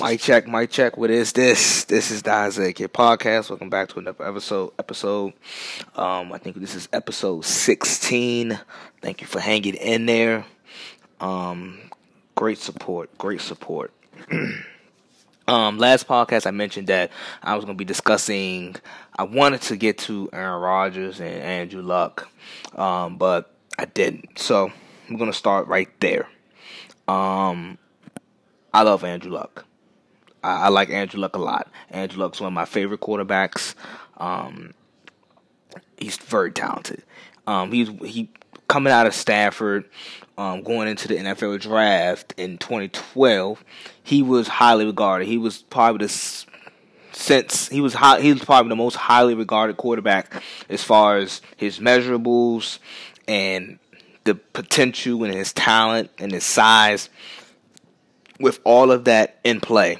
Mic check, mic check. What is this? This is the Isaiah Kid Podcast. Welcome back to another episode. Episode. Um, I think this is episode sixteen. Thank you for hanging in there. Um, great support. Great support. um, last podcast I mentioned that I was going to be discussing. I wanted to get to Aaron Rodgers and Andrew Luck, um, but I didn't. So I'm going to start right there. Um, I love Andrew Luck. I, I, like Andrew Luck a lot. Andrew Luck's one of my favorite quarterbacks. Um, he's very talented. Um, he's he coming out of Stanford, um, going into the NFL draft in 2012. He was highly regarded. He was probably the since he was high, he was probably the most highly regarded quarterback as far as his measurables and the potential and his talent and his size with all of that in play,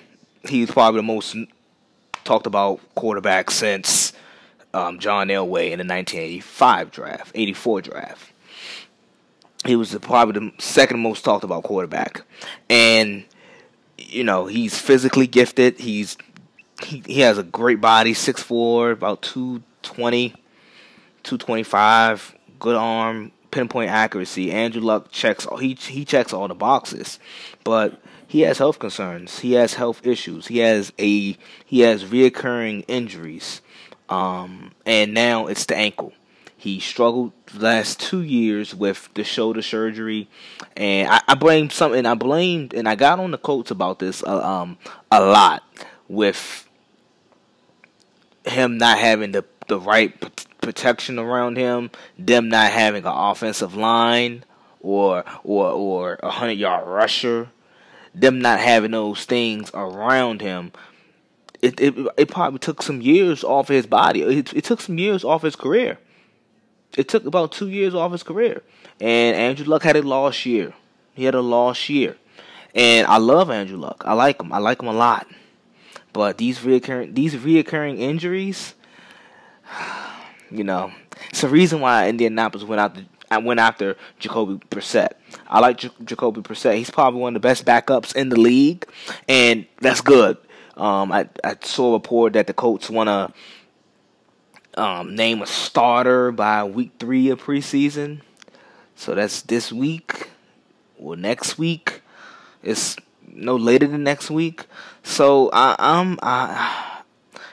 he's probably the most talked about quarterback since um, John Elway in the 1985 draft, 84 draft. He was probably the second most talked about quarterback, and you know he's physically gifted. He's he, he has a great body, 6'4", about 220, 225, good arm, pinpoint accuracy. Andrew Luck checks he he checks all the boxes, but he has health concerns. He has health issues. He has a he has reoccurring injuries, um, and now it's the ankle. He struggled the last two years with the shoulder surgery, and I, I blame something. I blamed and I got on the Colts about this uh, um, a lot with him not having the the right protection around him, them not having an offensive line or or or a hundred yard rusher them not having those things around him, it it, it probably took some years off his body. It, it took some years off his career. It took about two years off his career. And Andrew Luck had a lost year. He had a lost year. And I love Andrew Luck. I like him. I like him a lot. But these reoccurring these reoccurring injuries, you know, it's the reason why Indianapolis went out the I went after Jacoby Brissett. I like J- Jacoby Brissett. He's probably one of the best backups in the league, and that's good. Um, I, I saw a report that the Colts want to um, name a starter by week three of preseason. So that's this week or next week. It's no later than next week. So I, I'm I.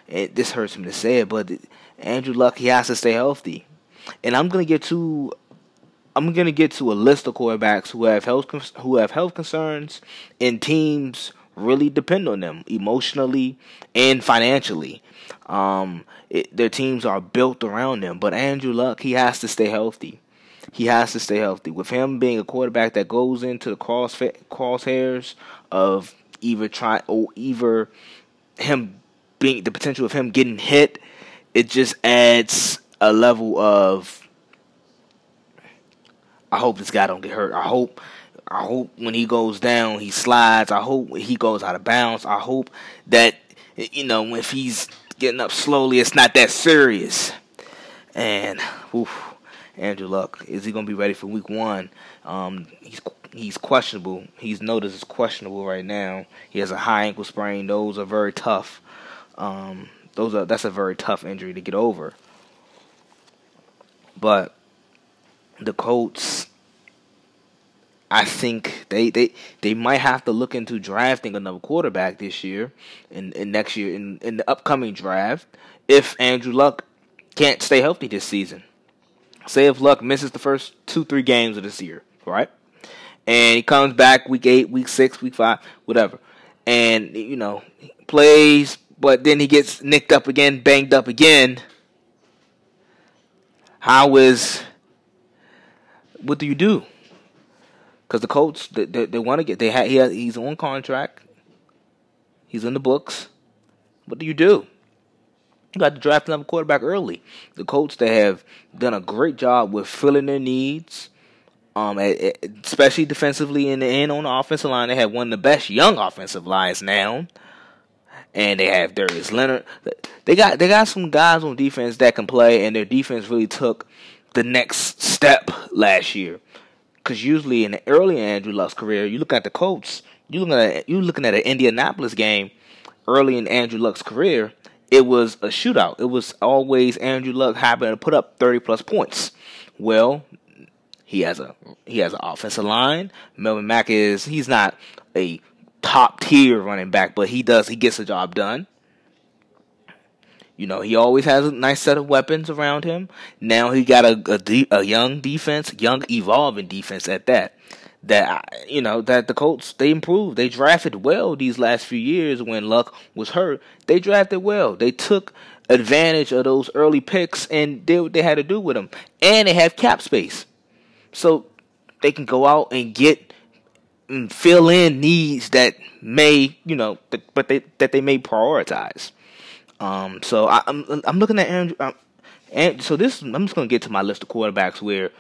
It, this hurts me to say it, but Andrew Luck he has to stay healthy, and I'm gonna get to I'm going to get to a list of quarterbacks who have health who have health concerns and teams really depend on them emotionally and financially. Um, it, their teams are built around them, but Andrew Luck he has to stay healthy. He has to stay healthy. With him being a quarterback that goes into the cross crosshairs of either try or either him being the potential of him getting hit, it just adds a level of I hope this guy don't get hurt. I hope I hope when he goes down, he slides. I hope he goes out of bounds. I hope that you know if he's getting up slowly, it's not that serious. And oof, Andrew Luck is he gonna be ready for Week One? Um, he's he's questionable. He's noticed as questionable right now. He has a high ankle sprain. Those are very tough. Um, those are that's a very tough injury to get over. But the Colts, I think they, they they might have to look into drafting another quarterback this year and, and next year in, in the upcoming draft if Andrew Luck can't stay healthy this season. Say if Luck misses the first two, three games of this year, right? And he comes back week eight, week six, week five, whatever. And, you know, plays, but then he gets nicked up again, banged up again. How is what do you do? Because the Colts, they, they, they want to get they ha, he has, he's on contract. He's in the books. What do you do? You got to draft another quarterback early. The Colts they have done a great job with filling their needs, um, especially defensively and, and on the offensive line. They have one of the best young offensive lines now, and they have Darius Leonard. They got they got some guys on defense that can play, and their defense really took the next step last year. Because usually in the early Andrew Luck's career, you look at the Colts, you looking at you looking at an Indianapolis game early in Andrew Luck's career. It was a shootout. It was always Andrew Luck having to put up thirty plus points. Well, he has a he has an offensive line. Marlon Mack is he's not a top tier running back, but he does he gets the job done. You know, he always has a nice set of weapons around him. Now he got a a, de- a young defense, young evolving defense at that. That you know that the Colts they improved. They drafted well these last few years when Luck was hurt. They drafted well. They took advantage of those early picks and did what they had to do with them. And they have cap space, so they can go out and get and fill in needs that may you know, but they that they may prioritize. Um, so I, am I'm, I'm looking at Andrew. Um, and so this I'm just gonna get to my list of quarterbacks where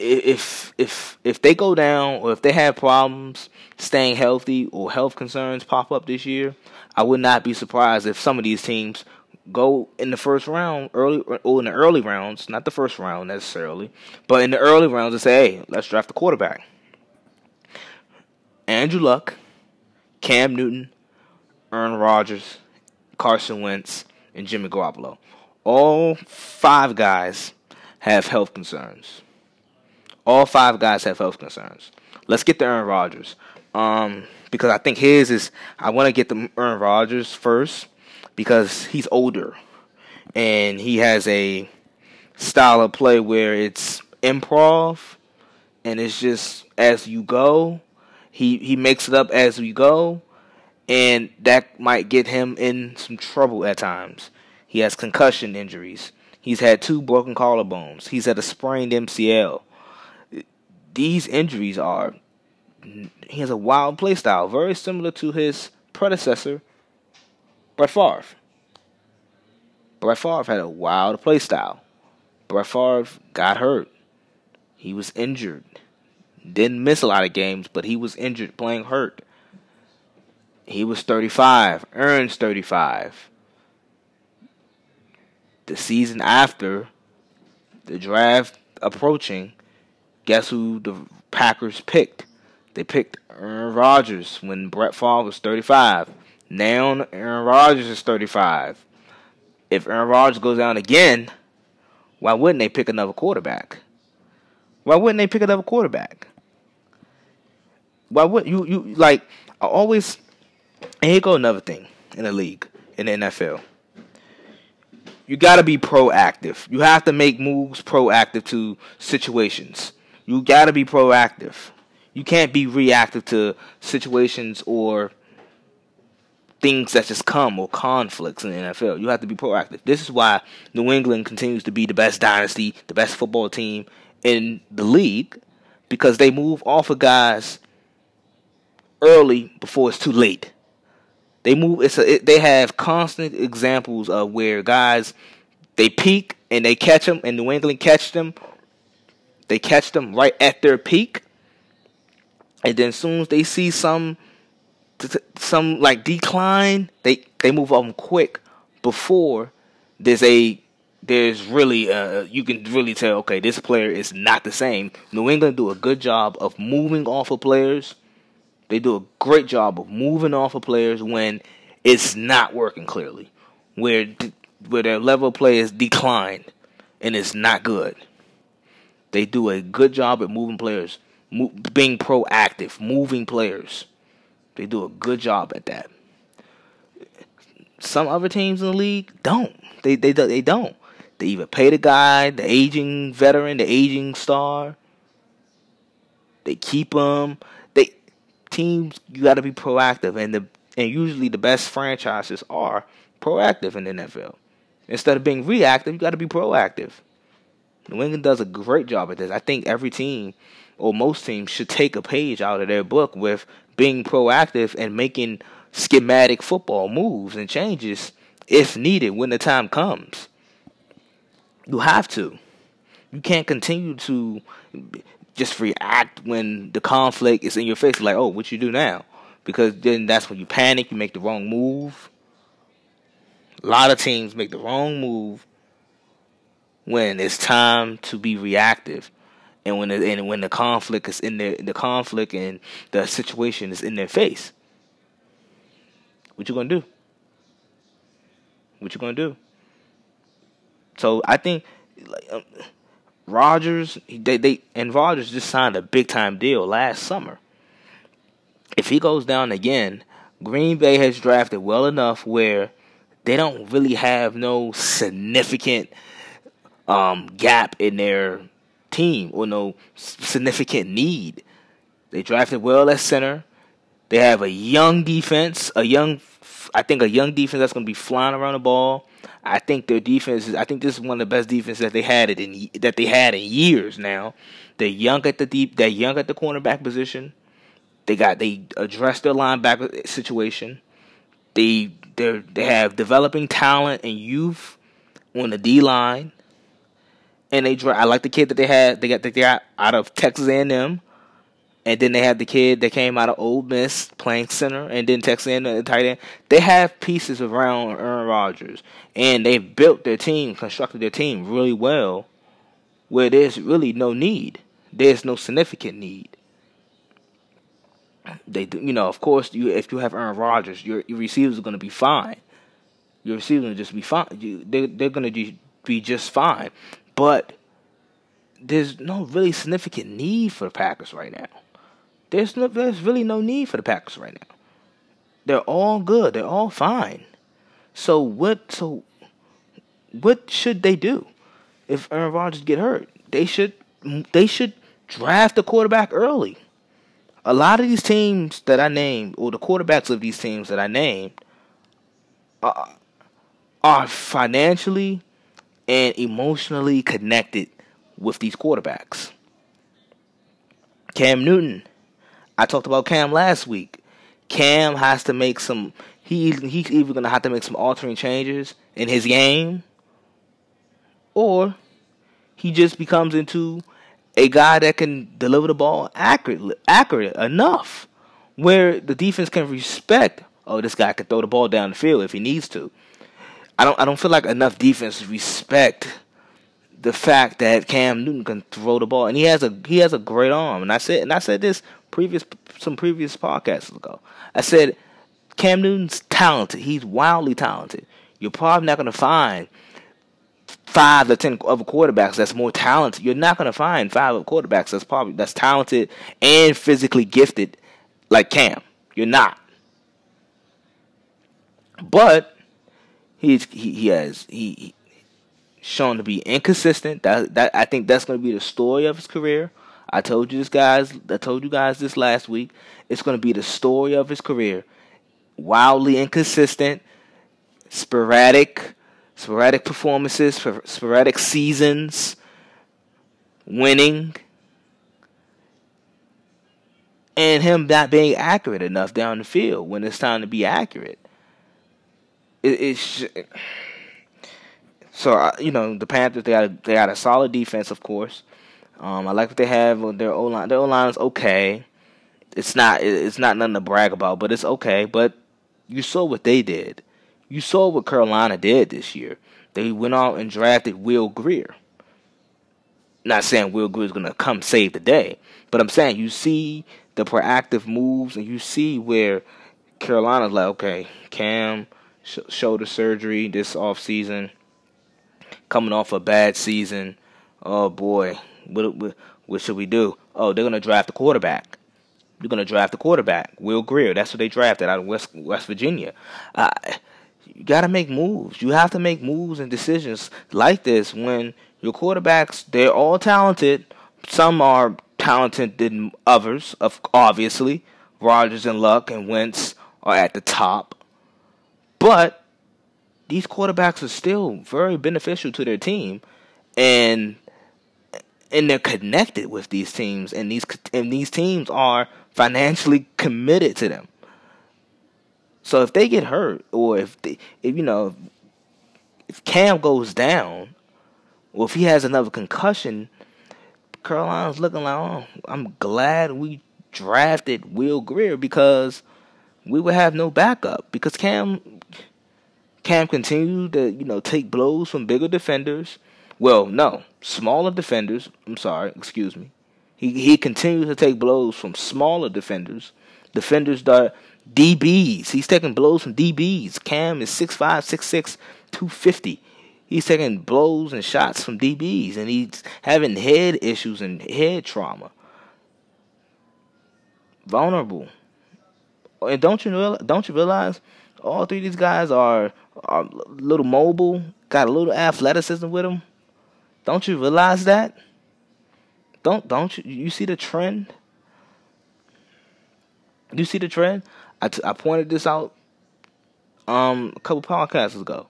if if if they go down or if they have problems staying healthy or health concerns pop up this year, I would not be surprised if some of these teams go in the first round early or in the early rounds, not the first round necessarily, but in the early rounds and say, hey, let's draft a quarterback. Andrew Luck, Cam Newton, Aaron Rodgers, Carson Wentz, and Jimmy Garoppolo. All five guys have health concerns. All five guys have health concerns. Let's get to Aaron Rodgers. Um, because I think his is I want to get the Aaron Rodgers first because he's older and he has a style of play where it's improv and it's just as you go. He he makes it up as we go and that might get him in some trouble at times. He has concussion injuries. He's had two broken collarbones. He's had a sprained MCL. These injuries are. He has a wild play style, very similar to his predecessor, Brett Favre. Brett Favre had a wild play style. Brett Favre got hurt. He was injured. Didn't miss a lot of games, but he was injured playing hurt. He was 35, earns 35. The season after, the draft approaching, guess who the Packers picked? They picked Aaron Rodgers when Brett Favre was 35. Now Aaron Rodgers is 35. If Aaron Rodgers goes down again, why wouldn't they pick another quarterback? Why wouldn't they pick another quarterback? Why would you you like I always and here go another thing in the league, in the NFL. You got to be proactive. You have to make moves proactive to situations. You got to be proactive. You can't be reactive to situations or things that just come or conflicts in the NFL. You have to be proactive. This is why New England continues to be the best dynasty, the best football team in the league, because they move off of guys early before it's too late. They move. It's a, it, they have constant examples of where guys they peak and they catch them, and New England catch them. They catch them right at their peak, and then as soon as they see some some like decline, they they move on quick before there's a there's really uh you can really tell okay this player is not the same. New England do a good job of moving off of players they do a great job of moving off of players when it's not working clearly, where where their level of play is declined and it's not good. They do a good job at moving players, being proactive, moving players. They do a good job at that. Some other teams in the league don't. They they they don't. They either pay the guy, the aging veteran, the aging star. They keep them teams you got to be proactive, and the and usually the best franchises are proactive in the NFL. Instead of being reactive, you got to be proactive. New England does a great job at this. I think every team or most teams should take a page out of their book with being proactive and making schematic football moves and changes if needed when the time comes. You have to. You can't continue to just react when the conflict is in your face. Like, oh, what you do now? Because then that's when you panic. You make the wrong move. A lot of teams make the wrong move when it's time to be reactive. and when the, and when the conflict is in their the conflict and the situation is in their face. What you gonna do? What you gonna do? So I think like um, Rodgers, they they and Rodgers just signed a big time deal last summer. If he goes down again, Green Bay has drafted well enough where they don't really have no significant um, gap in their team or no significant need. They drafted well at center. They have a young defense, a young, I think a young defense that's going to be flying around the ball. I think their defense is. I think this is one of the best defenses that they had it in that they had in years now. They're young at the deep. They're young at the cornerback position. They got they addressed their linebacker situation. They they they have developing talent and youth on the D line. And they draw. I like the kid that they had. They got they got out of Texas A&M. And then they have the kid that came out of Ole Miss playing center, and then the tight end. They have pieces around Aaron Rodgers, and they've built their team, constructed their team really well, where there's really no need. There's no significant need. They, you know, of course, you if you have Aaron Rodgers, your, your receivers are going to be fine. Your receivers are just be fine. You, they they're going to be just fine, but there's no really significant need for the Packers right now. There's no, there's really no need for the Packers right now. They're all good. They're all fine. So what? So what should they do if Aaron Rodgers get hurt? They should they should draft a quarterback early. A lot of these teams that I named, or the quarterbacks of these teams that I named, are, are financially and emotionally connected with these quarterbacks. Cam Newton I talked about Cam last week. Cam has to make some. He he's either gonna have to make some altering changes in his game, or he just becomes into a guy that can deliver the ball accurate, accurate enough, where the defense can respect. Oh, this guy can throw the ball down the field if he needs to. I don't. I don't feel like enough defense respect the fact that Cam Newton can throw the ball, and he has a he has a great arm. And I said, and I said this previous some previous podcasts ago. I said Cam Newton's talented. He's wildly talented. You're probably not going to find five or ten other quarterbacks that's more talented. You're not going to find five other quarterbacks that's probably that's talented and physically gifted like Cam. You're not. But he's he, he has he, shown to be inconsistent. That that I think that's going to be the story of his career. I told you this guys. I told you guys this last week. It's going to be the story of his career. Wildly inconsistent, sporadic, sporadic performances, sporadic seasons, winning, and him not being accurate enough down the field when it's time to be accurate. It, it's so uh, you know the Panthers they got a, they got a solid defense, of course. Um, I like what they have. Their O line, their O line is okay. It's not it's not nothing to brag about, but it's okay. But you saw what they did. You saw what Carolina did this year. They went out and drafted Will Grier. Not saying Will Grier is gonna come save the day, but I'm saying you see the proactive moves and you see where Carolina's like, okay, Cam sh- shoulder surgery this off season coming off a bad season. Oh boy, what, what, what should we do? Oh, they're gonna draft the quarterback. They're gonna draft the quarterback, Will Grier. That's what they drafted out of West West Virginia. Uh, you gotta make moves. You have to make moves and decisions like this when your quarterbacks they're all talented. Some are talented than others, of obviously. Rodgers and Luck and Wentz are at the top. But these quarterbacks are still very beneficial to their team, and and they're connected with these teams, and these and these teams are financially committed to them. So if they get hurt, or if they, if you know, if Cam goes down, or if he has another concussion, Carolina's looking like, oh, I'm glad we drafted Will Grier because we would have no backup because Cam Cam continued to, you know, take blows from bigger defenders. Well, no, smaller defenders. I'm sorry, excuse me. He he continues to take blows from smaller defenders, defenders that DBs. He's taking blows from DBs. Cam is 6'5", 6'6", 250. He's taking blows and shots from DBs, and he's having head issues and head trauma. Vulnerable. And don't you know? Don't you realize all three of these guys are, are a little mobile, got a little athleticism with them? Don't you realize that? Don't don't you you see the trend? You see the trend? I, t- I pointed this out um a couple podcasts ago.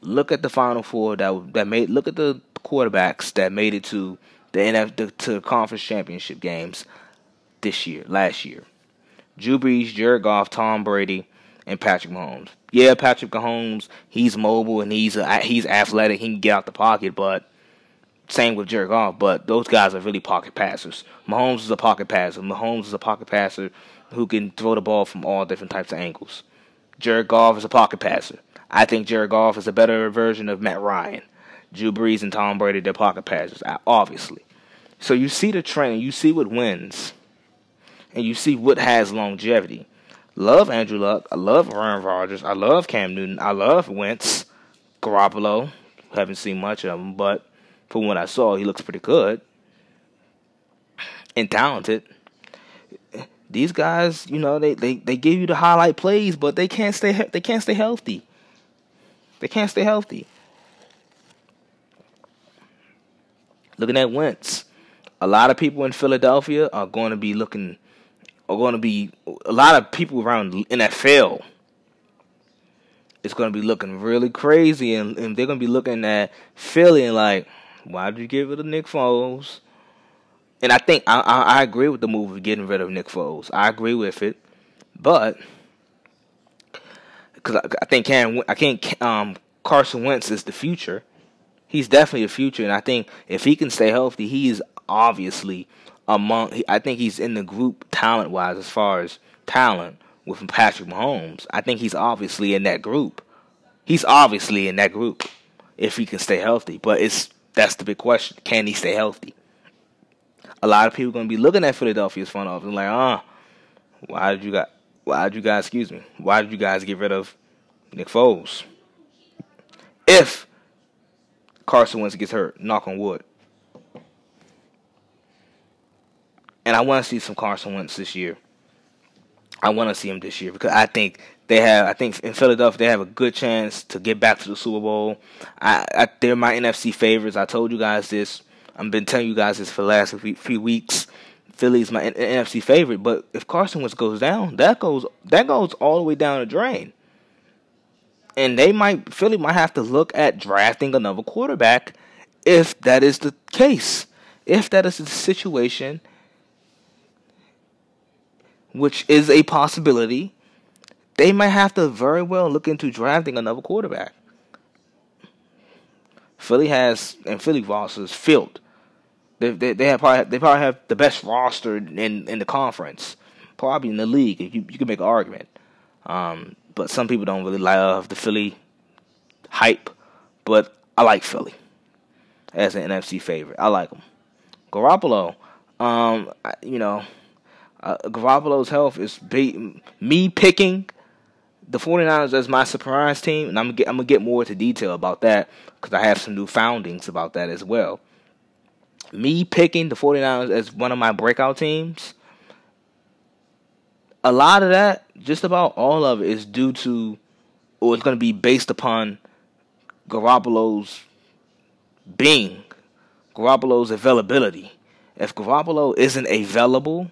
Look at the final four that that made. Look at the quarterbacks that made it to the NF the, to conference championship games this year, last year. Drew Brees, Jared Goff, Tom Brady, and Patrick Mahomes. Yeah, Patrick Mahomes, he's mobile and he's uh, he's athletic. He can get out the pocket, but same with Jared Goff, but those guys are really pocket passers. Mahomes is a pocket passer. Mahomes is a pocket passer who can throw the ball from all different types of angles. Jared Goff is a pocket passer. I think Jared Goff is a better version of Matt Ryan. Drew Brees and Tom Brady, they're pocket passers, obviously. So you see the trend, you see what wins, and you see what has longevity. Love Andrew Luck. I love Aaron Rodgers. I love Cam Newton. I love Wentz. Garoppolo. Haven't seen much of him, but from what I saw, he looks pretty good and talented. These guys, you know, they, they, they give you the highlight plays, but they can't stay they can't stay healthy. They can't stay healthy. Looking at Wentz, a lot of people in Philadelphia are going to be looking, are going to be a lot of people around NFL. It's going to be looking really crazy, and, and they're going to be looking at Philly and like, why did you get rid of Nick Foles? And I think I, I, I agree with the move of getting rid of Nick Foles. I agree with it, but because I, I, think Cam, I think um, Carson Wentz is the future. He's definitely the future, and I think if he can stay healthy, he's obviously among. I think he's in the group talent wise as far as talent with Patrick Mahomes. I think he's obviously in that group. He's obviously in that group if he can stay healthy. But it's that's the big question. Can he stay healthy? A lot of people are gonna be looking at Philadelphia's front office and like, ah, why did you got why did you guys excuse me? Why did you guys get rid of Nick Foles? If Carson Wentz gets hurt, knock on wood. And I want to see some Carson Wentz this year. I want to see him this year because I think they have. I think in Philadelphia they have a good chance to get back to the Super Bowl. I, I they're my NFC favorites. I told you guys this. I've been telling you guys this for the last few weeks. Philly's my NFC favorite, but if Carson Wentz goes down, that goes that goes all the way down the drain. And they might Philly might have to look at drafting another quarterback if that is the case. If that is the situation, which is a possibility, they might have to very well look into drafting another quarterback. Philly has and Philly is filled. They they, they have probably they probably have the best roster in in the conference, probably in the league. You you can make an argument, um, but some people don't really love the Philly hype. But I like Philly as an NFC favorite. I like them. Garoppolo, um, you know, uh, Garoppolo's health is be- me picking the 49ers as my surprise team, and I'm gonna get, I'm gonna get more into detail about that because I have some new foundings about that as well. Me picking the 49ers as one of my breakout teams, a lot of that, just about all of it, is due to, or it's to be based upon Garoppolo's being, Garoppolo's availability. If Garoppolo isn't available,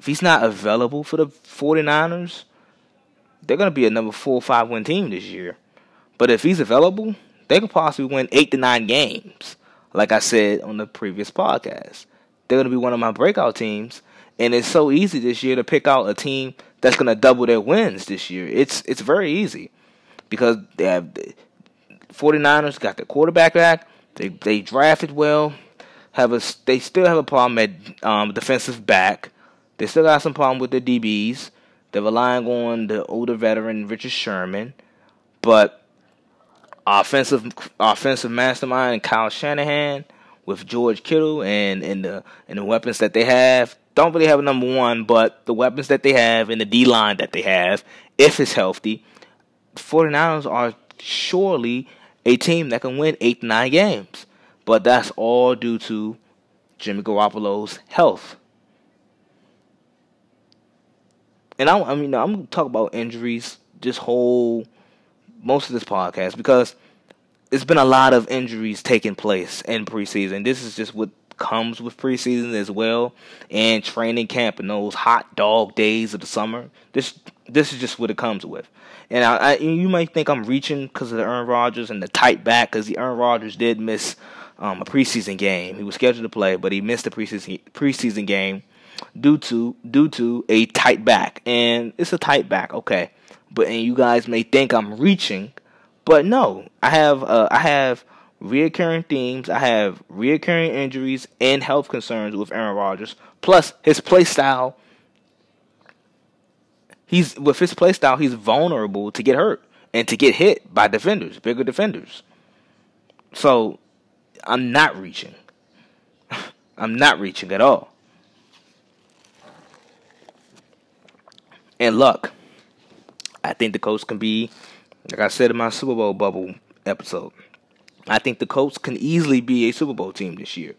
if he's not available for the 49ers, they're going to be a number four or five win team this year. But if he's available, they could possibly win eight to nine games. Like I said on the previous podcast, they're going to be one of my breakout teams. And it's so easy this year to pick out a team that's going to double their wins this year. It's it's very easy because they have the 49ers got their quarterback back. They they drafted well. Have a they still have a problem at um, defensive back. They still got some problem with the DBs. They're relying on the older veteran Richard Sherman, but offensive offensive mastermind Kyle Shanahan with George Kittle and and the and the weapons that they have. Don't really have a number one, but the weapons that they have and the D line that they have, if it's healthy, 49ers are surely a team that can win eight nine games. But that's all due to Jimmy Garoppolo's health. And I, I mean, I'm gonna talk about injuries this whole most of this podcast because it's been a lot of injuries taking place in preseason. This is just what comes with preseason as well and training camp and those hot dog days of the summer. This this is just what it comes with. And I, I you might think I'm reaching because of the Aaron Rodgers and the tight back because the Aaron Rodgers did miss um, a preseason game. He was scheduled to play, but he missed the preseason preseason game due to due to a tight back. And it's a tight back, okay. But and you guys may think I'm reaching, but no, I have uh, I have reoccurring themes. I have reoccurring injuries and health concerns with Aaron Rodgers. Plus his play style. He's with his play style, he's vulnerable to get hurt and to get hit by defenders, bigger defenders. So I'm not reaching. I'm not reaching at all. And luck. I think the Colts can be, like I said in my Super Bowl bubble episode, I think the Colts can easily be a Super Bowl team this year.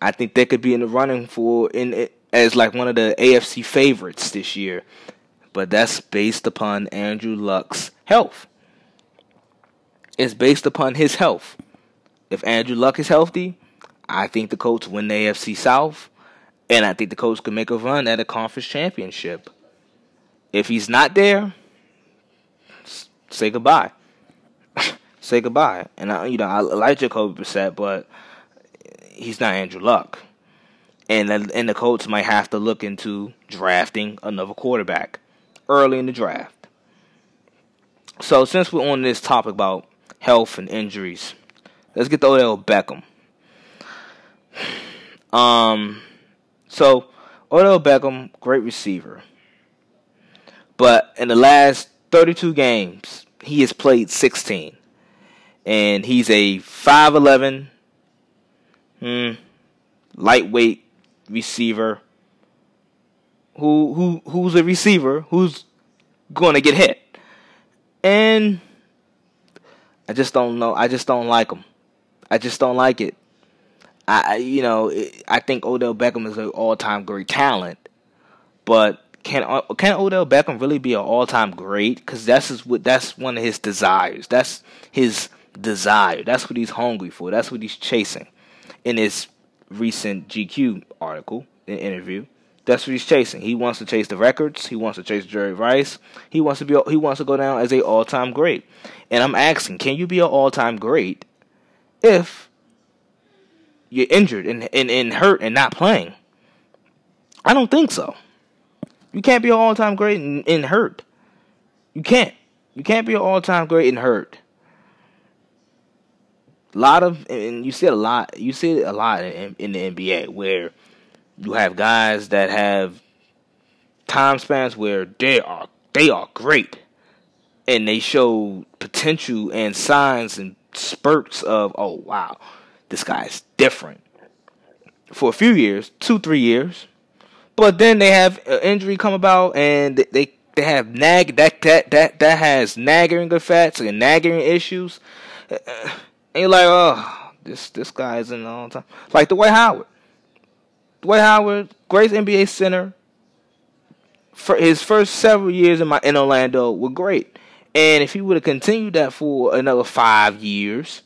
I think they could be in the running for in as like one of the AFC favorites this year, but that's based upon Andrew Luck's health. It's based upon his health. If Andrew Luck is healthy, I think the Colts win the AFC South, and I think the Colts can make a run at a conference championship. If he's not there, say goodbye. say goodbye. And I, you know, I like Jacoby Brissett, but he's not Andrew Luck. And and the Colts might have to look into drafting another quarterback early in the draft. So since we're on this topic about health and injuries, let's get to Odell Beckham. Um, so Odell Beckham, great receiver. But in the last 32 games, he has played 16. And he's a 5'11, hmm, lightweight receiver who who who's a receiver who's going to get hit. And I just don't know. I just don't like him. I just don't like it. I you know, I think Odell Beckham is an all-time great talent, but can uh, can Odell Beckham really be an all time great? Because that's his, that's one of his desires. That's his desire. That's what he's hungry for. That's what he's chasing. In his recent GQ article, interview, that's what he's chasing. He wants to chase the records. He wants to chase Jerry Rice. He wants to be. He wants to go down as a all time great. And I'm asking, can you be an all time great if you're injured and, and, and hurt and not playing? I don't think so. You can't be an all time great and, and hurt. You can't. You can't be an all time great and hurt. A lot of, and you see a lot. You see it a lot in, in the NBA where you have guys that have time spans where they are they are great, and they show potential and signs and spurts of oh wow, this guy's different. For a few years, two three years, but then they have an injury come about, and they they have nag that that that that has nagging effects and nagging issues, and you're like, oh, this this guy isn't all time. Like Dwight Howard, Dwight Howard, great NBA center. For his first several years in my in Orlando were great, and if he would have continued that for another five years,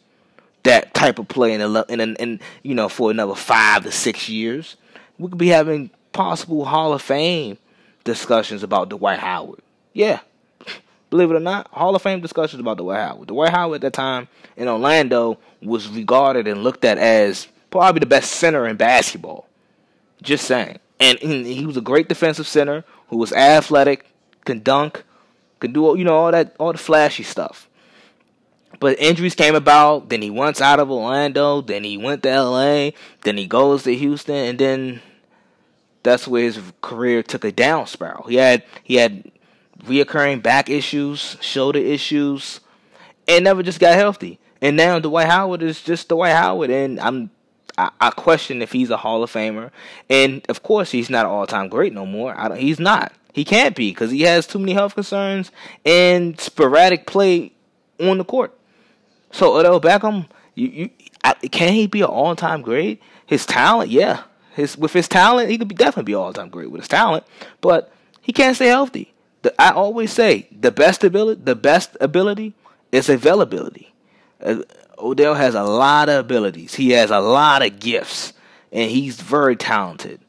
that type of play in a, in, in you know for another five to six years, we could be having possible Hall of Fame discussions about Dwight Howard. Yeah. Believe it or not, Hall of Fame discussions about Dwight Howard. Dwight Howard at that time in Orlando was regarded and looked at as probably the best center in basketball. Just saying. And he was a great defensive center who was athletic, can dunk, could do you know all that all the flashy stuff. But injuries came about. Then he went out of Orlando. Then he went to L.A. Then he goes to Houston, and then that's where his career took a down spiral. He had he had reoccurring back issues, shoulder issues, and never just got healthy. And now Dwight Howard is just Dwight Howard, and I'm I, I question if he's a Hall of Famer. And of course, he's not all time great no more. he's not. He can't be because he has too many health concerns and sporadic play on the court. So Odell Beckham, you, you I, can he be an all time great? His talent, yeah. His with his talent, he could be definitely be all time great with his talent, but he can't stay healthy. The, I always say the best ability, the best ability is availability. Uh, Odell has a lot of abilities. He has a lot of gifts, and he's very talented.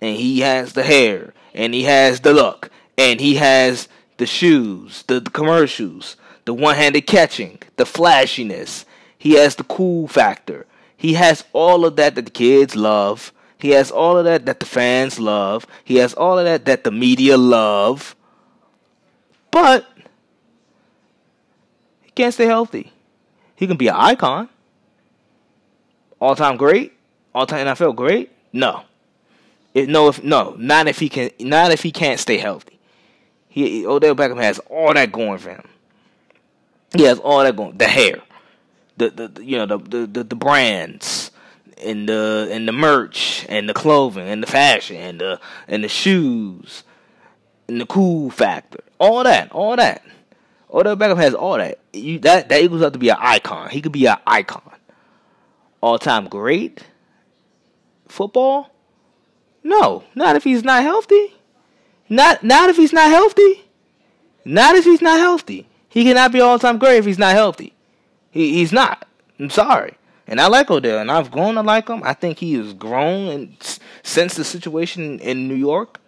And he has the hair, and he has the look, and he has the shoes, the, the commercials, the one-handed catching, the flashiness. He has the cool factor. He has all of that that the kids love. He has all of that that the fans love. He has all of that that the media love. But he can't stay healthy. He can be an icon. All time great. All time NFL great. No. No, if no, not if he can. Not if he can't stay healthy. He Odell Beckham has all that going for him. Has all that going. The hair, the the, you know the, the the the brands, and the and the merch, and the clothing, and the fashion, and the and the shoes, and the cool factor. All that, all that. Odell Beckham has all that. You, that that equals up to be an icon. He could be an icon. All time great football? No, not if he's not healthy. Not not if he's not healthy. Not if he's not healthy. He cannot be all time great if he's not healthy. He he's not. I'm sorry. And I like Odell, and I've grown to like him. I think he has grown and since the situation in New York.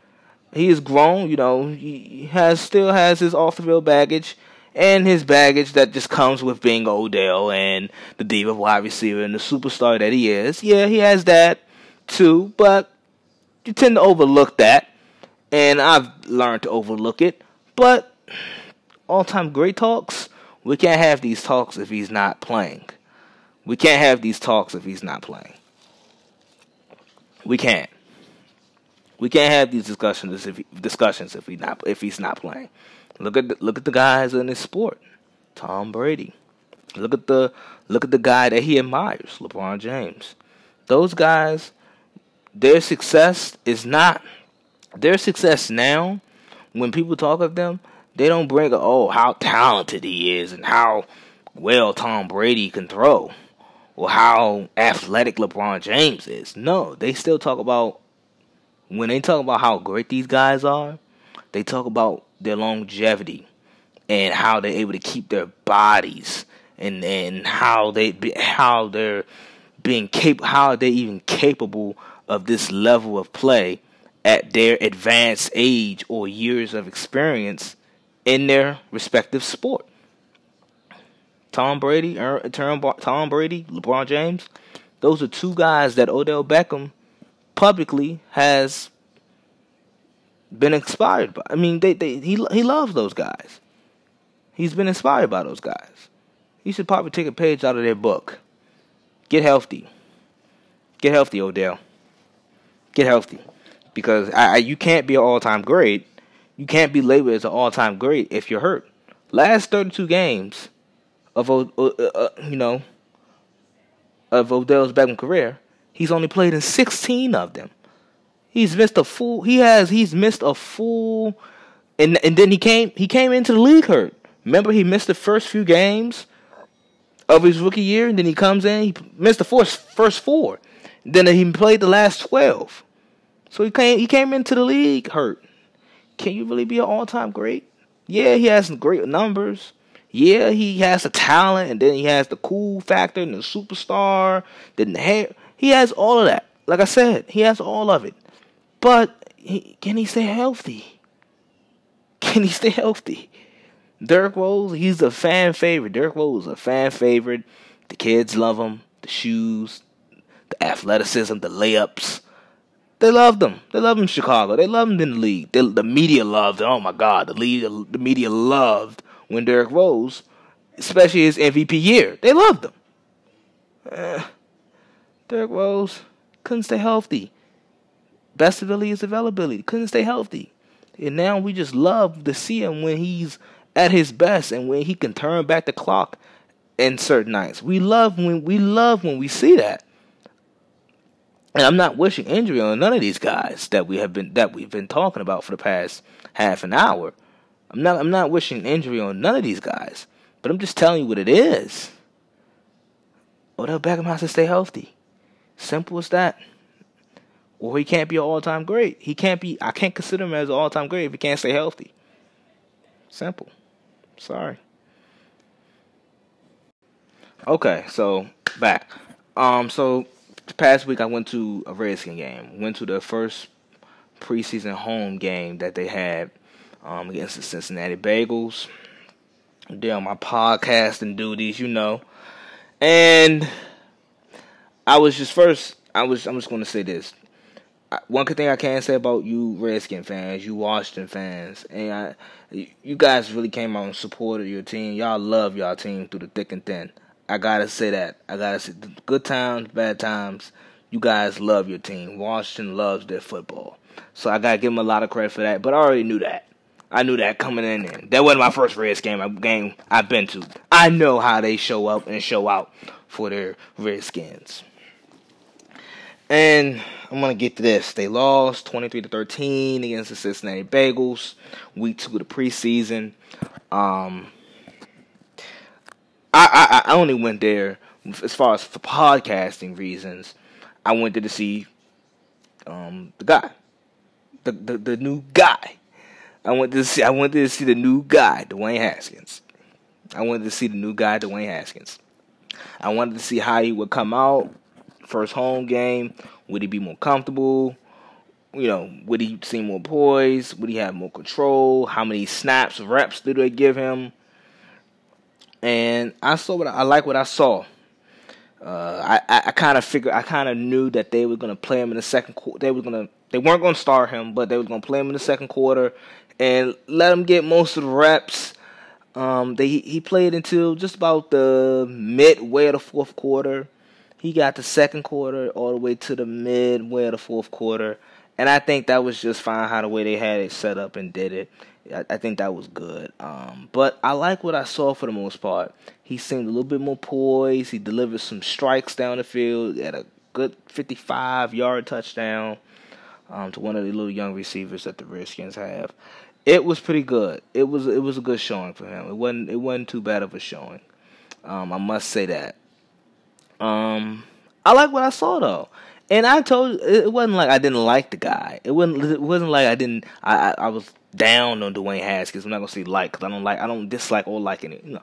He has grown. You know, he has still has his off the field baggage and his baggage that just comes with being Odell and the diva wide receiver and the superstar that he is. Yeah, he has that too, but you tend to overlook that, and I've learned to overlook it. But all time great talks, we can't have these talks if he's not playing. We can't have these talks if he's not playing. We can't. We can't have these discussions if he, discussions if he not if he's not playing. Look at the, look at the guys in this sport. Tom Brady. Look at the look at the guy that he admires, LeBron James. Those guys, their success is not their success now. When people talk of them, they don't bring oh how talented he is and how well Tom Brady can throw or how athletic LeBron James is. No, they still talk about when they talk about how great these guys are. They talk about their longevity and how they're able to keep their bodies and and how they how they're being cap- how they even capable of this level of play at their advanced age or years of experience in their respective sport. Tom Brady, Tom Brady, LeBron James, those are two guys that Odell Beckham publicly has been inspired by. I mean, they, they he he loves those guys. He's been inspired by those guys. He should probably take a page out of their book. Get healthy. Get healthy, Odell. Get healthy, because I, I, you can't be an all-time great. You can't be labeled as an all-time great if you're hurt. Last 32 games of uh, uh, you know of Odell's Beckham career, he's only played in 16 of them. He's missed a full. He has. He's missed a full. And and then he came. He came into the league hurt. Remember, he missed the first few games of his rookie year, and then he comes in. He missed the first first four. Then he played the last twelve. So he came. He came into the league hurt. Can you really be an all time great? Yeah, he has some great numbers. Yeah, he has the talent, and then he has the cool factor and the superstar. Then the hair. He has all of that. Like I said, he has all of it. But he, can he stay healthy? Can he stay healthy? Derrick Rose, he's a fan favorite. Derrick Rose is a fan favorite. The kids love him. The shoes, the athleticism, the layups. They loved him. They love him in Chicago. They loved him in the league. They, the media loved. Oh my God, the league, the media loved when Derrick Rose, especially his MVP year, they loved him. Eh, Derrick Rose couldn't stay healthy. Best ability is availability. Couldn't stay healthy. And now we just love to see him when he's at his best and when he can turn back the clock in certain nights. We love when we love when we see that. And I'm not wishing injury on none of these guys that we have been that we've been talking about for the past half an hour. I'm not I'm not wishing injury on none of these guys. But I'm just telling you what it is. Odell Beckham has to stay healthy. Simple as that. Or he can't be an all time great. He can't be I can't consider him as an all time great if he can't stay healthy. Simple. Sorry. Okay, so back. Um, so the past week I went to a Redskin game. Went to the first preseason home game that they had um, against the Cincinnati Bengals. Doing my podcasting duties, you know, and I was just first. I was. I'm just going to say this. One good thing I can say about you Redskin fans, you Washington fans, and I, you guys really came out and supported your team. Y'all love y'all team through the thick and thin. I gotta say that. I gotta say, good times, bad times. You guys love your team. Washington loves their football, so I gotta give them a lot of credit for that. But I already knew that. I knew that coming in. That wasn't my first Reds game. Game I've been to. I know how they show up and show out for their Redskins. And I'm gonna get to this. They lost 23 to 13 against the Cincinnati Bengals, week two of the preseason. Um, I, I I only went there as far as for podcasting reasons. I went there to see um the guy, the the, the new guy. I went to see I went to see the new guy, Dwayne Haskins. I wanted to see the new guy, Dwayne Haskins. I wanted to see how he would come out first home game. Would he be more comfortable? You know, would he seem more poised? Would he have more control? How many snaps, reps did they give him? And I saw what I, I like what I saw. Uh, I I, kind of figured I kind of knew that they were gonna play him in the second quarter. They were gonna they weren't gonna start him, but they were gonna play him in the second quarter and let him get most of the reps. Um, they he played until just about the midway of the fourth quarter. He got the second quarter all the way to the midway of the fourth quarter, and I think that was just fine how the way they had it set up and did it. I, think that was good. Um, but I like what I saw for the most part. He seemed a little bit more poised. He delivered some strikes down the field at a good 55 yard touchdown um, to one of the little young receivers that the Redskins have. It was pretty good. It was it was a good showing for him. It wasn't it wasn't too bad of a showing. Um, I must say that. Um, I like what I saw though. And I told it wasn't like I didn't like the guy. It wasn't. It wasn't like I didn't. I I, I was down on Dwayne Haskins. I'm not gonna say like because I don't like. I don't dislike or like it. You know,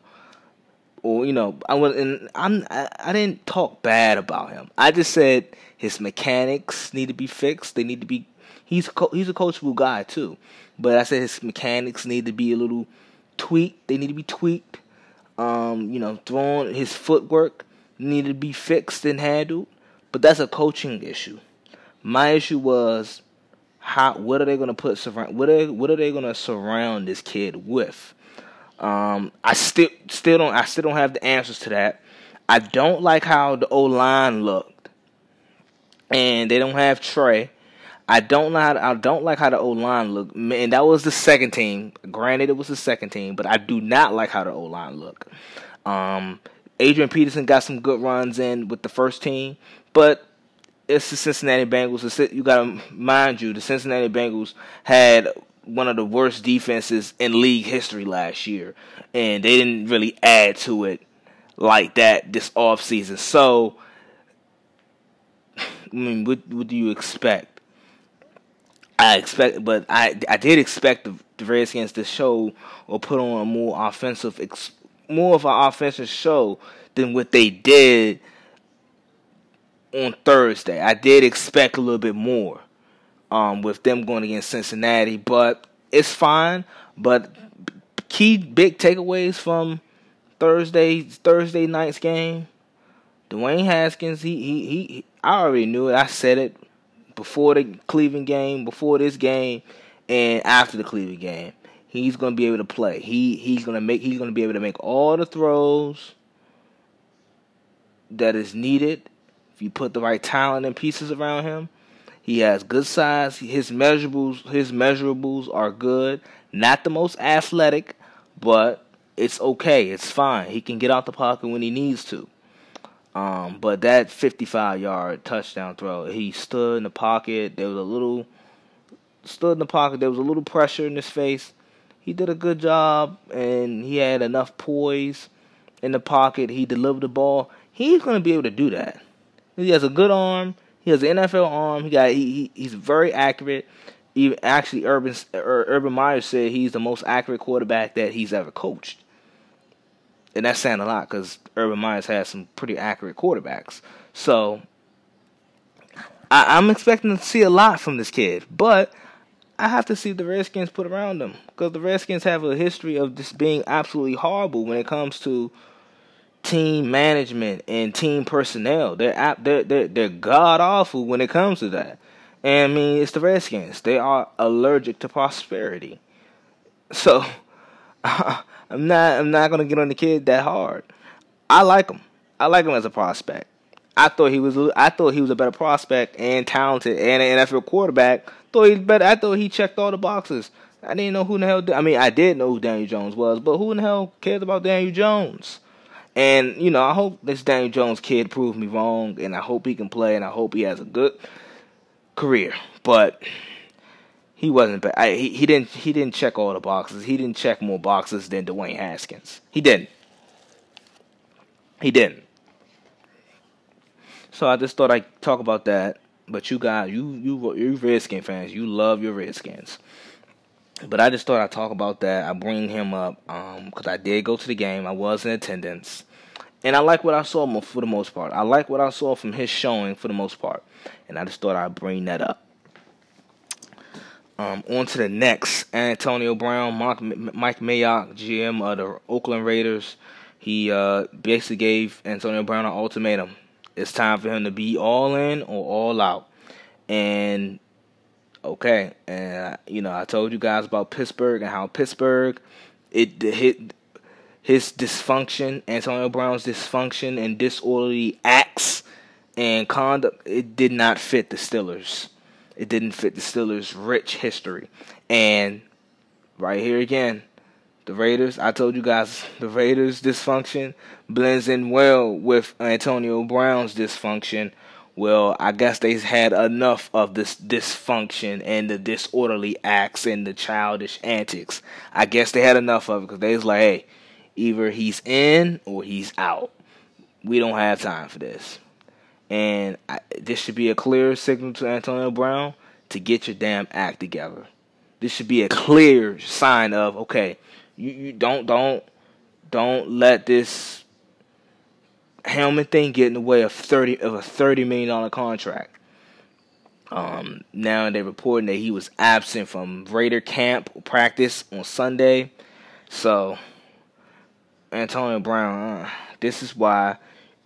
or you know, I was and I'm. I, I didn't talk bad about him. I just said his mechanics need to be fixed. They need to be. He's a, he's a coachable guy too, but I said his mechanics need to be a little tweaked. They need to be tweaked. Um, you know, throwing his footwork needed to be fixed and handled. But that's a coaching issue. My issue was how what are they going to put surround what are what are they going to surround this kid with? Um, I still still don't I still don't have the answers to that. I don't like how the O line looked, and they don't have Trey. I don't to, I don't like how the O line looked, and that was the second team. Granted, it was the second team, but I do not like how the O line looked. Um, Adrian Peterson got some good runs in with the first team, but it's the Cincinnati Bengals. You got to mind you, the Cincinnati Bengals had one of the worst defenses in league history last year, and they didn't really add to it like that this offseason. So, I mean, what, what do you expect? I expect, but I I did expect the, the Redskins to show or put on a more offensive, more of an offensive show than what they did on Thursday. I did expect a little bit more um, with them going against Cincinnati, but it's fine. But key big takeaways from Thursday Thursday night's game. Dwayne Haskins, he, he he I already knew it. I said it before the Cleveland game, before this game, and after the Cleveland game. He's gonna be able to play. He he's gonna make he's gonna be able to make all the throws that is needed if you put the right talent and pieces around him, he has good size. His measurables, his measurables are good. Not the most athletic, but it's okay. It's fine. He can get out the pocket when he needs to. Um, but that 55 yard touchdown throw, he stood in the pocket. There was a little stood in the pocket. There was a little pressure in his face. He did a good job, and he had enough poise in the pocket. He delivered the ball. He's going to be able to do that. He has a good arm. He has an NFL arm. He got he, he he's very accurate. Even actually, Urban uh, Urban Meyer said he's the most accurate quarterback that he's ever coached and that's saying a lot because Urban Meyer's had some pretty accurate quarterbacks. So I, am expecting to see a lot from this kid, but I have to see the Redskins put around him because the Redskins have a history of just being absolutely horrible when it comes to team management and team personnel. They're they're they're, they're god awful when it comes to that. And I mean, it's the Redskins. They are allergic to prosperity. So I'm not I'm not gonna get on the kid that hard. I like him. I like him as a prospect. I thought he was I thought he was a better prospect and talented and an NFL quarterback. Thought he better. I thought he checked all the boxes. I didn't know who the hell. I mean, I did know who Daniel Jones was, but who in the hell cares about Daniel Jones? And you know, I hope this Daniel Jones kid proves me wrong, and I hope he can play, and I hope he has a good career. But he wasn't. I, he, he didn't he didn't check all the boxes. He didn't check more boxes than Dwayne Haskins. He didn't. He didn't. So I just thought I'd talk about that. But you guys, you you you Redskin fans, you love your Redskins. But I just thought I'd talk about that. I bring him up because um, I did go to the game. I was in attendance, and I like what I saw for the most part. I like what I saw from his showing for the most part, and I just thought I'd bring that up. Um, on to the next. Antonio Brown, Mark, Mike Mayock, GM of the Oakland Raiders. He uh, basically gave Antonio Brown an ultimatum. It's time for him to be all in or all out. And okay, and you know I told you guys about Pittsburgh and how Pittsburgh it hit his dysfunction, Antonio Brown's dysfunction and disorderly acts and conduct. It did not fit the Steelers it didn't fit the Steelers' rich history. And right here again, the Raiders, I told you guys, the Raiders' dysfunction blends in well with Antonio Brown's dysfunction. Well, I guess they had enough of this dysfunction and the disorderly acts and the childish antics. I guess they had enough of it because they was like, hey, either he's in or he's out. We don't have time for this. And I, this should be a clear signal to Antonio Brown to get your damn act together. This should be a clear sign of okay, you, you don't don't don't let this helmet thing get in the way of thirty of a thirty million dollar contract. Um, now they're reporting that he was absent from Raider camp practice on Sunday. So Antonio Brown, uh, this is why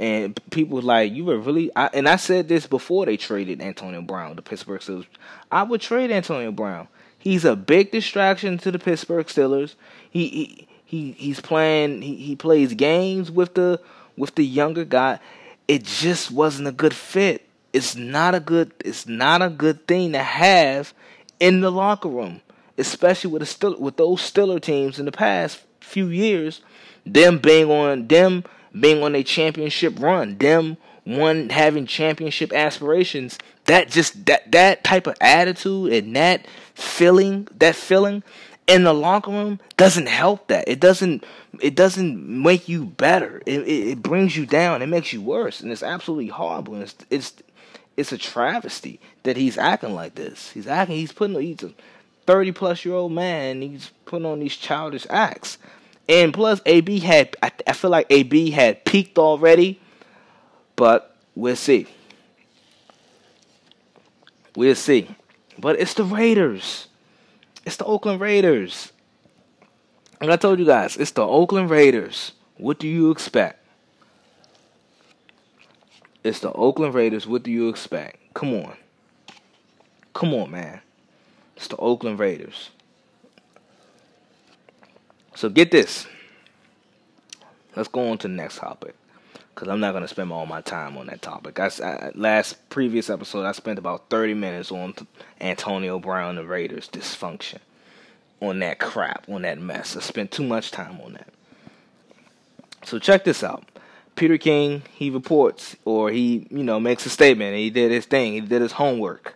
and people like, you were really, I, and I said this before they traded Antonio Brown, the Pittsburgh Steelers. I would trade Antonio Brown. He's a big distraction to the Pittsburgh Steelers. He he, he he's playing. He, he plays games with the with the younger guy. It just wasn't a good fit. It's not a good. It's not a good thing to have in the locker room, especially with the still with those Steeler teams in the past few years. Them being on them being on a championship run, them one having championship aspirations, that just that that type of attitude and that feeling, that feeling in the locker room doesn't help that. It doesn't it doesn't make you better. It, it, it brings you down. It makes you worse, and it's absolutely horrible. And it's it's it's a travesty that he's acting like this. He's acting. He's putting. He's a thirty plus year old man. he's putting on these childish acts. And plus, AB had, I, I feel like AB had peaked already, but we'll see. We'll see. But it's the Raiders. It's the Oakland Raiders. And I told you guys, it's the Oakland Raiders. What do you expect? It's the Oakland Raiders. What do you expect? Come on. Come on, man. It's the Oakland Raiders. So get this. Let's go on to the next topic because I'm not gonna spend all my time on that topic. I, I, last previous episode I spent about 30 minutes on Antonio Brown and Raiders dysfunction, on that crap, on that mess. I spent too much time on that. So check this out. Peter King, he reports or he, you know, makes a statement. he did his thing. He did his homework,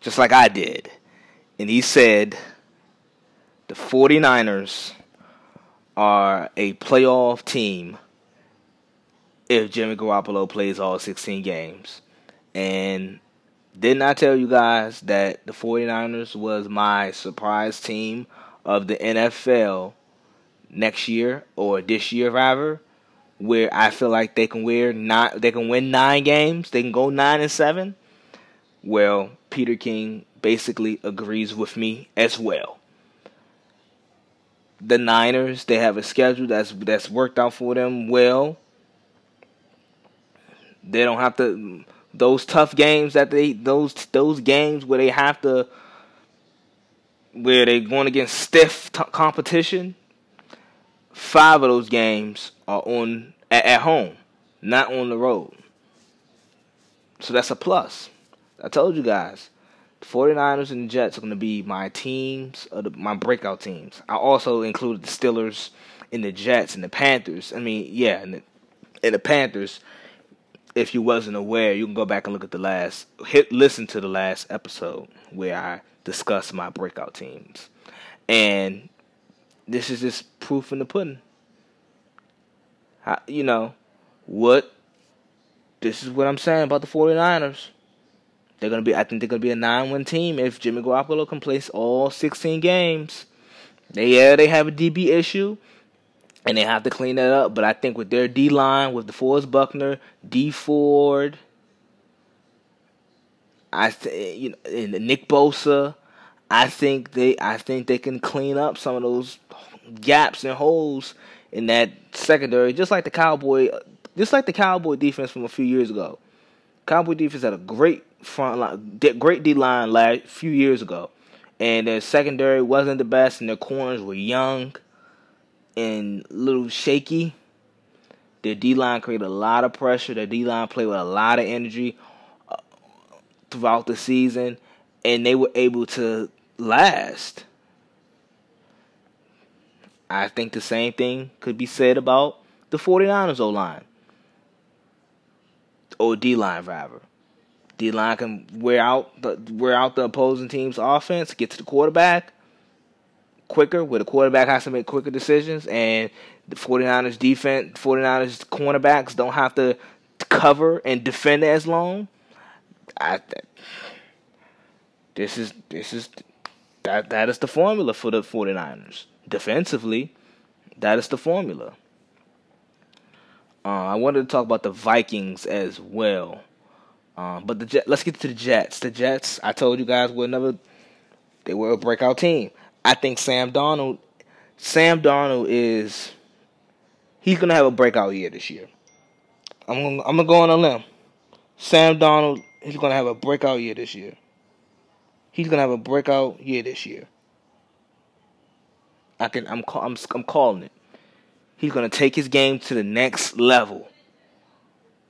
just like I did. And he said the 49ers are a playoff team if Jimmy Garoppolo plays all 16 games. And didn't I tell you guys that the 49ers was my surprise team of the NFL next year or this year rather? Where I feel like they can wear nine, they can win nine games, they can go nine and seven. Well, Peter King basically agrees with me as well. The Niners, they have a schedule that's that's worked out for them well. They don't have to those tough games that they those those games where they have to where they're going against stiff t- competition. Five of those games are on at, at home, not on the road. So that's a plus. I told you guys, the 49ers and the Jets are going to be my teams, uh, the, my breakout teams. I also included the Steelers and the Jets and the Panthers. I mean, yeah, and the, and the Panthers if you wasn't aware, you can go back and look at the last hit listen to the last episode where I discussed my breakout teams. And this is just proof in the pudding. You know, what this is what I'm saying about the 49ers. They're gonna be I think they're gonna be a nine win team if Jimmy Garoppolo can play all sixteen games. They yeah, they have a DB issue and they have to clean that up. But I think with their D line, with DeForest Buckner, D Ford, I think you know, and Nick Bosa, I think they, I think they can clean up some of those gaps and holes in that secondary, just like the Cowboy, just like the Cowboy defense from a few years ago. Cowboy defense had a great front line, great D line last few years ago, and their secondary wasn't the best, and their corners were young and a little shaky. Their D line created a lot of pressure. Their D line played with a lot of energy uh, throughout the season, and they were able to last. I think the same thing could be said about the 49ers O line. Or D line, rather. D line can wear out the wear out the opposing team's offense, get to the quarterback, quicker, where the quarterback has to make quicker decisions, and the 49ers defense, 49ers cornerbacks don't have to cover and defend as long. I this is this is that that is the formula for the 49ers. Defensively, that is the formula. Uh, I wanted to talk about the Vikings as well. Um, but the let's get to the Jets. The Jets, I told you guys were another. They were a breakout team. I think Sam Darnold, Sam Darnold is he's gonna have a breakout year this year. I'm gonna, I'm gonna go on a limb. Sam Darnold he's gonna have a breakout year this year. He's gonna have a breakout year this year. I can I'm I'm I'm calling it. He's gonna take his game to the next level.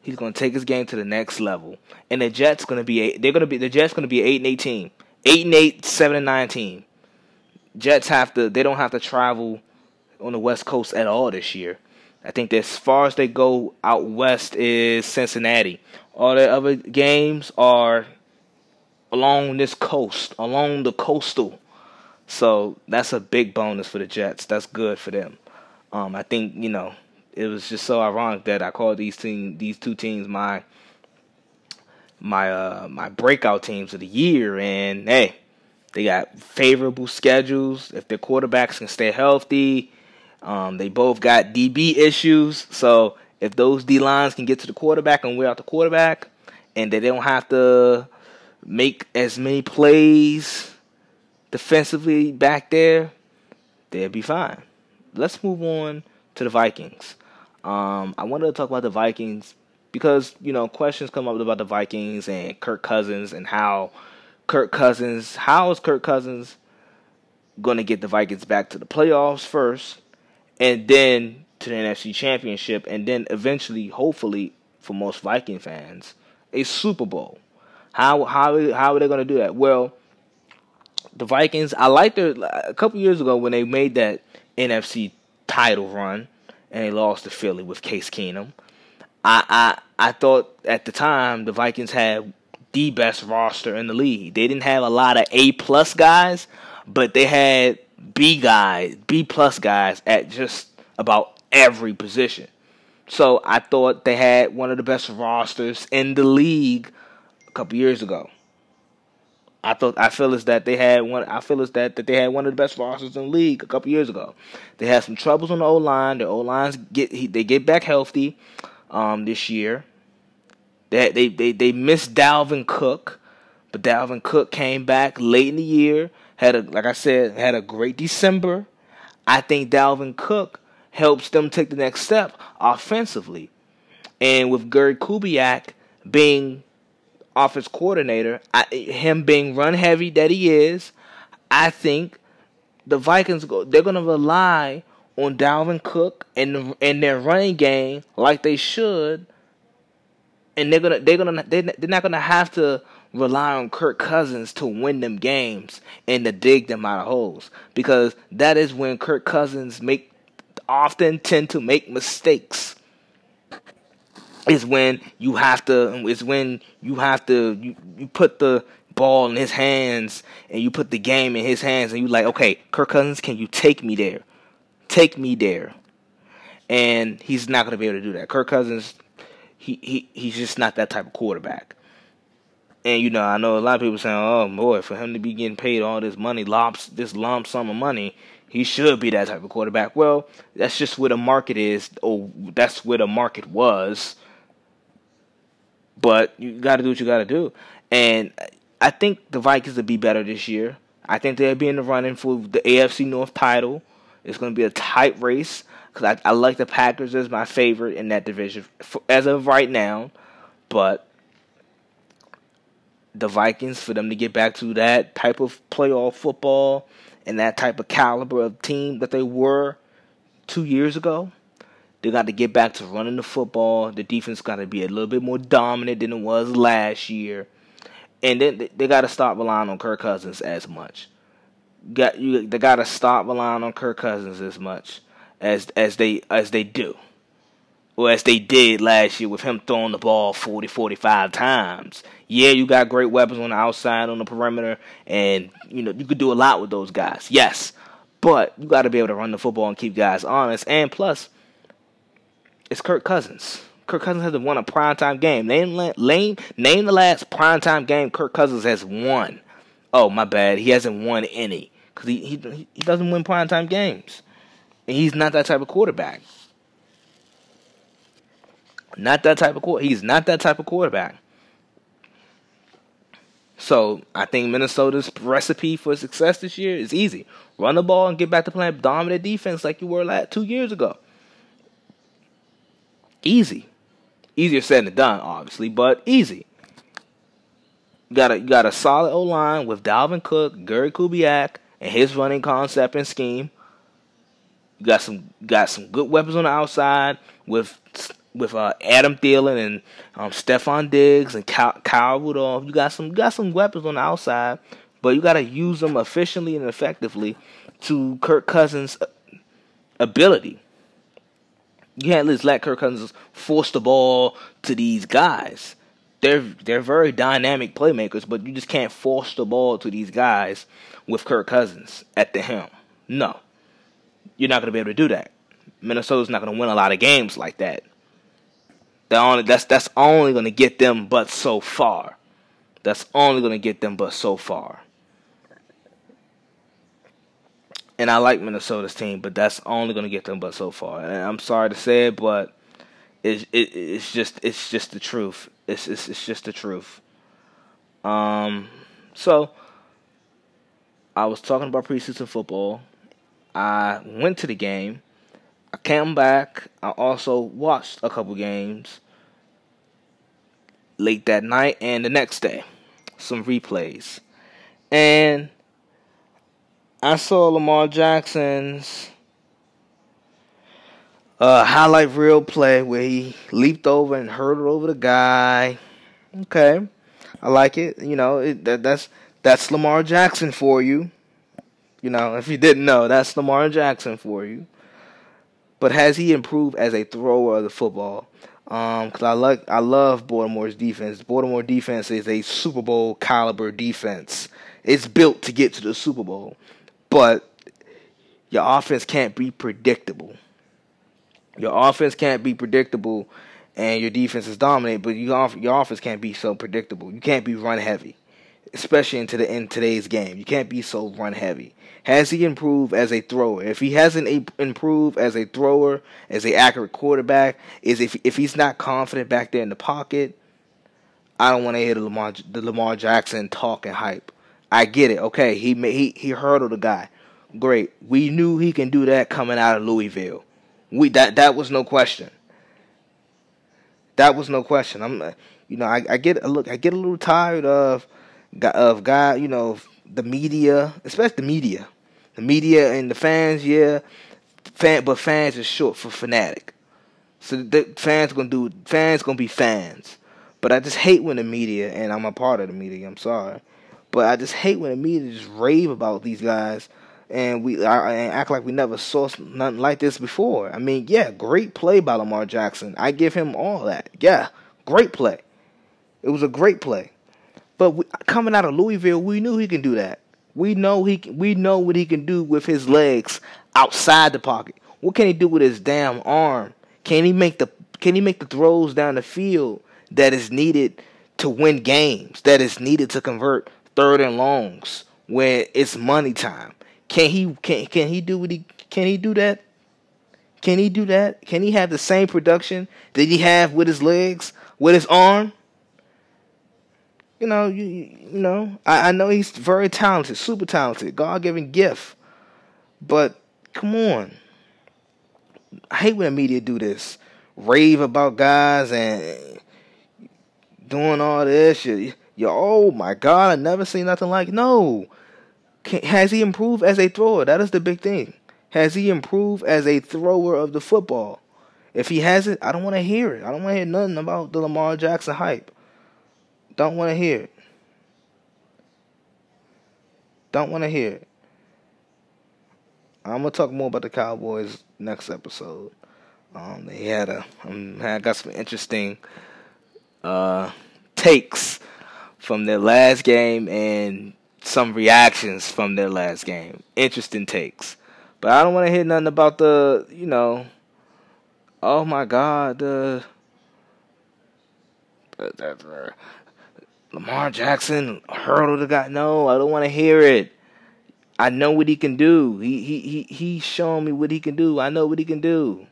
He's gonna take his game to the next level, and the Jets gonna be eight. They're gonna be the Jets gonna be eight and eighteen, eight and eight, seven and nine team. Jets have to they don't have to travel on the West Coast at all this year. I think as far as they go out west is Cincinnati. All the other games are along this coast, along the coastal. So that's a big bonus for the Jets. That's good for them. Um, I think you know it was just so ironic that I called these team these two teams my my uh my breakout teams of the year, and hey, they got favorable schedules. If their quarterbacks can stay healthy, um, they both got DB issues. So if those D lines can get to the quarterback and wear out the quarterback, and they don't have to make as many plays defensively back there, they'll be fine. Let's move on to the Vikings. Um, I wanted to talk about the Vikings because you know questions come up about the Vikings and Kirk Cousins and how Kirk Cousins. How is Kirk Cousins going to get the Vikings back to the playoffs first, and then to the NFC Championship, and then eventually, hopefully, for most Viking fans, a Super Bowl? How how how are they going to do that? Well, the Vikings. I liked their a couple years ago when they made that NFC title run, and they lost to Philly with Case Keenum. I I I thought at the time the Vikings had the best roster in the league. They didn't have a lot of A plus guys, but they had B guys, B plus guys at just about every position. So I thought they had one of the best rosters in the league a couple years ago. I thought I feel as that they had one. I feel as that that they had one of the best rosters in the league a couple years ago. They had some troubles on the O line. The O lines get they get back healthy um, this year. They they they they missed Dalvin Cook, but Dalvin Cook came back late in the year. Had a like I said had a great December. I think Dalvin Cook helps them take the next step offensively, and with Gary Kubiak being offense coordinator, I, him being run heavy that he is, I think the Vikings go they're gonna rely on Dalvin Cook and and their running game like they should, and they're gonna they're gonna they're not gonna have to rely on Kirk Cousins to win them games and to dig them out of holes because that is when Kirk Cousins make often tend to make mistakes is when you have to is when you have to you, you put the ball in his hands and you put the game in his hands and you like okay Kirk Cousins can you take me there? Take me there. And he's not going to be able to do that. Kirk Cousins he, he he's just not that type of quarterback. And you know I know a lot of people saying oh boy for him to be getting paid all this money lumps this lump sum of money he should be that type of quarterback. Well that's just where the market is or that's where the market was but you got to do what you got to do. And I think the Vikings will be better this year. I think they'll be in the running for the AFC North title. It's going to be a tight race because I, I, like the Packers as my favorite in that division for, as of right now. But the Vikings, for them to get back to that type of playoff football and that type of caliber of team that they were two years ago, they got to get back to running the football. The defense got to be a little bit more dominant than it was last year, and then they got to stop relying on Kirk Cousins as much. Got you? They got to stop relying on Kirk Cousins as much as as they as they do, or as they did last year with him throwing the ball 40, 45 times. Yeah, you got great weapons on the outside, on the perimeter, and you know you could do a lot with those guys. Yes, but you got to be able to run the football and keep guys honest, and plus it's Kirk Cousins. Kirk Cousins hasn't won a primetime game. Name, name, name the last primetime game Kirk Cousins has won. Oh, my bad. He hasn't won any. Because he, he, he doesn't win primetime games. And he's not that type of quarterback. Not that type of quarterback. He's not that type of quarterback. So I think Minnesota's recipe for success this year is easy: run the ball and get back to playing dominant defense like you were last two years ago. Easy. Easier said than done, obviously, but easy. You got a you got a solid O line with Dalvin Cook, Gary Kubiak, and his running concept and scheme. You got some got some good weapons on the outside with with uh, Adam Thielen and um, Stefon Diggs and Kyle, Kyle Rudolph. You got some got some weapons on the outside, but you got to use them efficiently and effectively to Kirk Cousins' ability. You can't just let Kirk Cousins force the ball to these guys. They're they're very dynamic playmakers, but you just can't force the ball to these guys with Kirk Cousins at the helm. No, you're not going to be able to do that. Minnesota's not going to win a lot of games like that. Only that's that's only going to get them but so far. That's only going to get them but so far. And I like Minnesota's team, but that's only going to get them but so far. And I'm sorry to say it, but it's it, it's just it's just the truth. It's, it's it's just the truth. Um, so I was talking about preseason football. I went to the game. I came back. I also watched a couple games late that night and the next day, some replays, and I saw Lamar Jackson's uh, highlight reel play where he leaped over and hurdled over the guy. Okay, I like it. You know, it, that, that's that's Lamar Jackson for you. You know, if you didn't know, that's Lamar Jackson for you. but has he improved as a thrower of the football? Um, cause I like I love Baltimore's defense. Baltimore defense is a Super Bowl caliber defense. It's built to get to the Super Bowl, but your offense can't be predictable. Your offense can't be predictable, and your defense is dominant. But your your offense can't be so predictable. You can't be run heavy, especially into the in today's game. You can't be so run heavy. Has he improved as a thrower? If he hasn't improved as a thrower, as a accurate quarterback, is if if he's not confident back there in the pocket, I don't want to hear the Lamar the Lamar Jackson talk and hype. I get it. Okay, he he he hurdled the guy. Great. We knew he can do that coming out of Louisville. We that that was no question. That was no question. I'm, uh, you know, I, I get look. I get a little tired of of guy. You know, the media, especially the media, the media and the fans. Yeah, fan, but fans is short for fanatic. So the fans gonna do fans gonna be fans. But I just hate when the media, and I'm a part of the media. I'm sorry, but I just hate when the media just rave about these guys and we and act like we never saw nothing like this before. I mean, yeah, great play by Lamar Jackson. I give him all that. Yeah, great play. It was a great play. But we, coming out of Louisville, we knew he can do that. We know he we know what he can do with his legs outside the pocket. What can he do with his damn arm? Can he make the can he make the throws down the field that is needed to win games? That is needed to convert third and longs when it's money time. Can he can can he do what he can he do that? Can he do that? Can he have the same production that he have with his legs, with his arm? you know, you you know, I, I know he's very talented, super talented, God given gift. But come on. I hate when the media do this. Rave about guys and doing all this. You, you oh my God, I never seen nothing like no. Can, has he improved as a thrower? That is the big thing. Has he improved as a thrower of the football? If he hasn't, I don't want to hear it. I don't want to hear nothing about the Lamar Jackson hype. Don't want to hear it. Don't want to hear it. I'm gonna talk more about the Cowboys next episode. Um, they had a, um, I got some interesting uh, takes from their last game and some reactions from their last game. Interesting takes, but I don't want to hear nothing about the, you know, oh my God, the, Lamar Jackson hurdled the guy. No, I don't want to hear it. I know what he can do. He he he he's showing me what he can do. I know what he can do.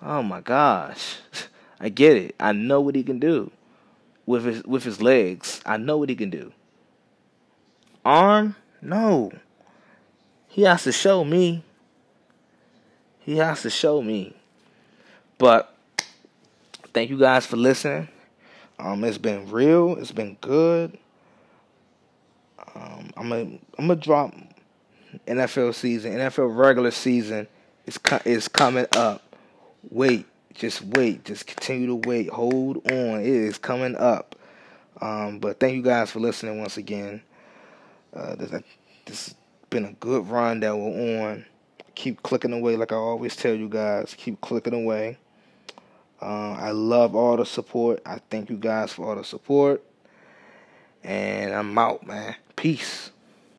Oh my gosh. I get it. I know what he can do with his with his legs. I know what he can do. Arm? No. He has to show me. He has to show me. But thank you guys for listening. Um, it's been real. It's been good. Um, I'm gonna I'm gonna drop NFL season. NFL regular season is is coming up. Wait, just wait. Just continue to wait. Hold on. It is coming up. Um, but thank you guys for listening once again. Uh, this, this has been a good run that we're on. Keep clicking away, like I always tell you guys. Keep clicking away. Uh, I love all the support. I thank you guys for all the support. And I'm out, man. Peace.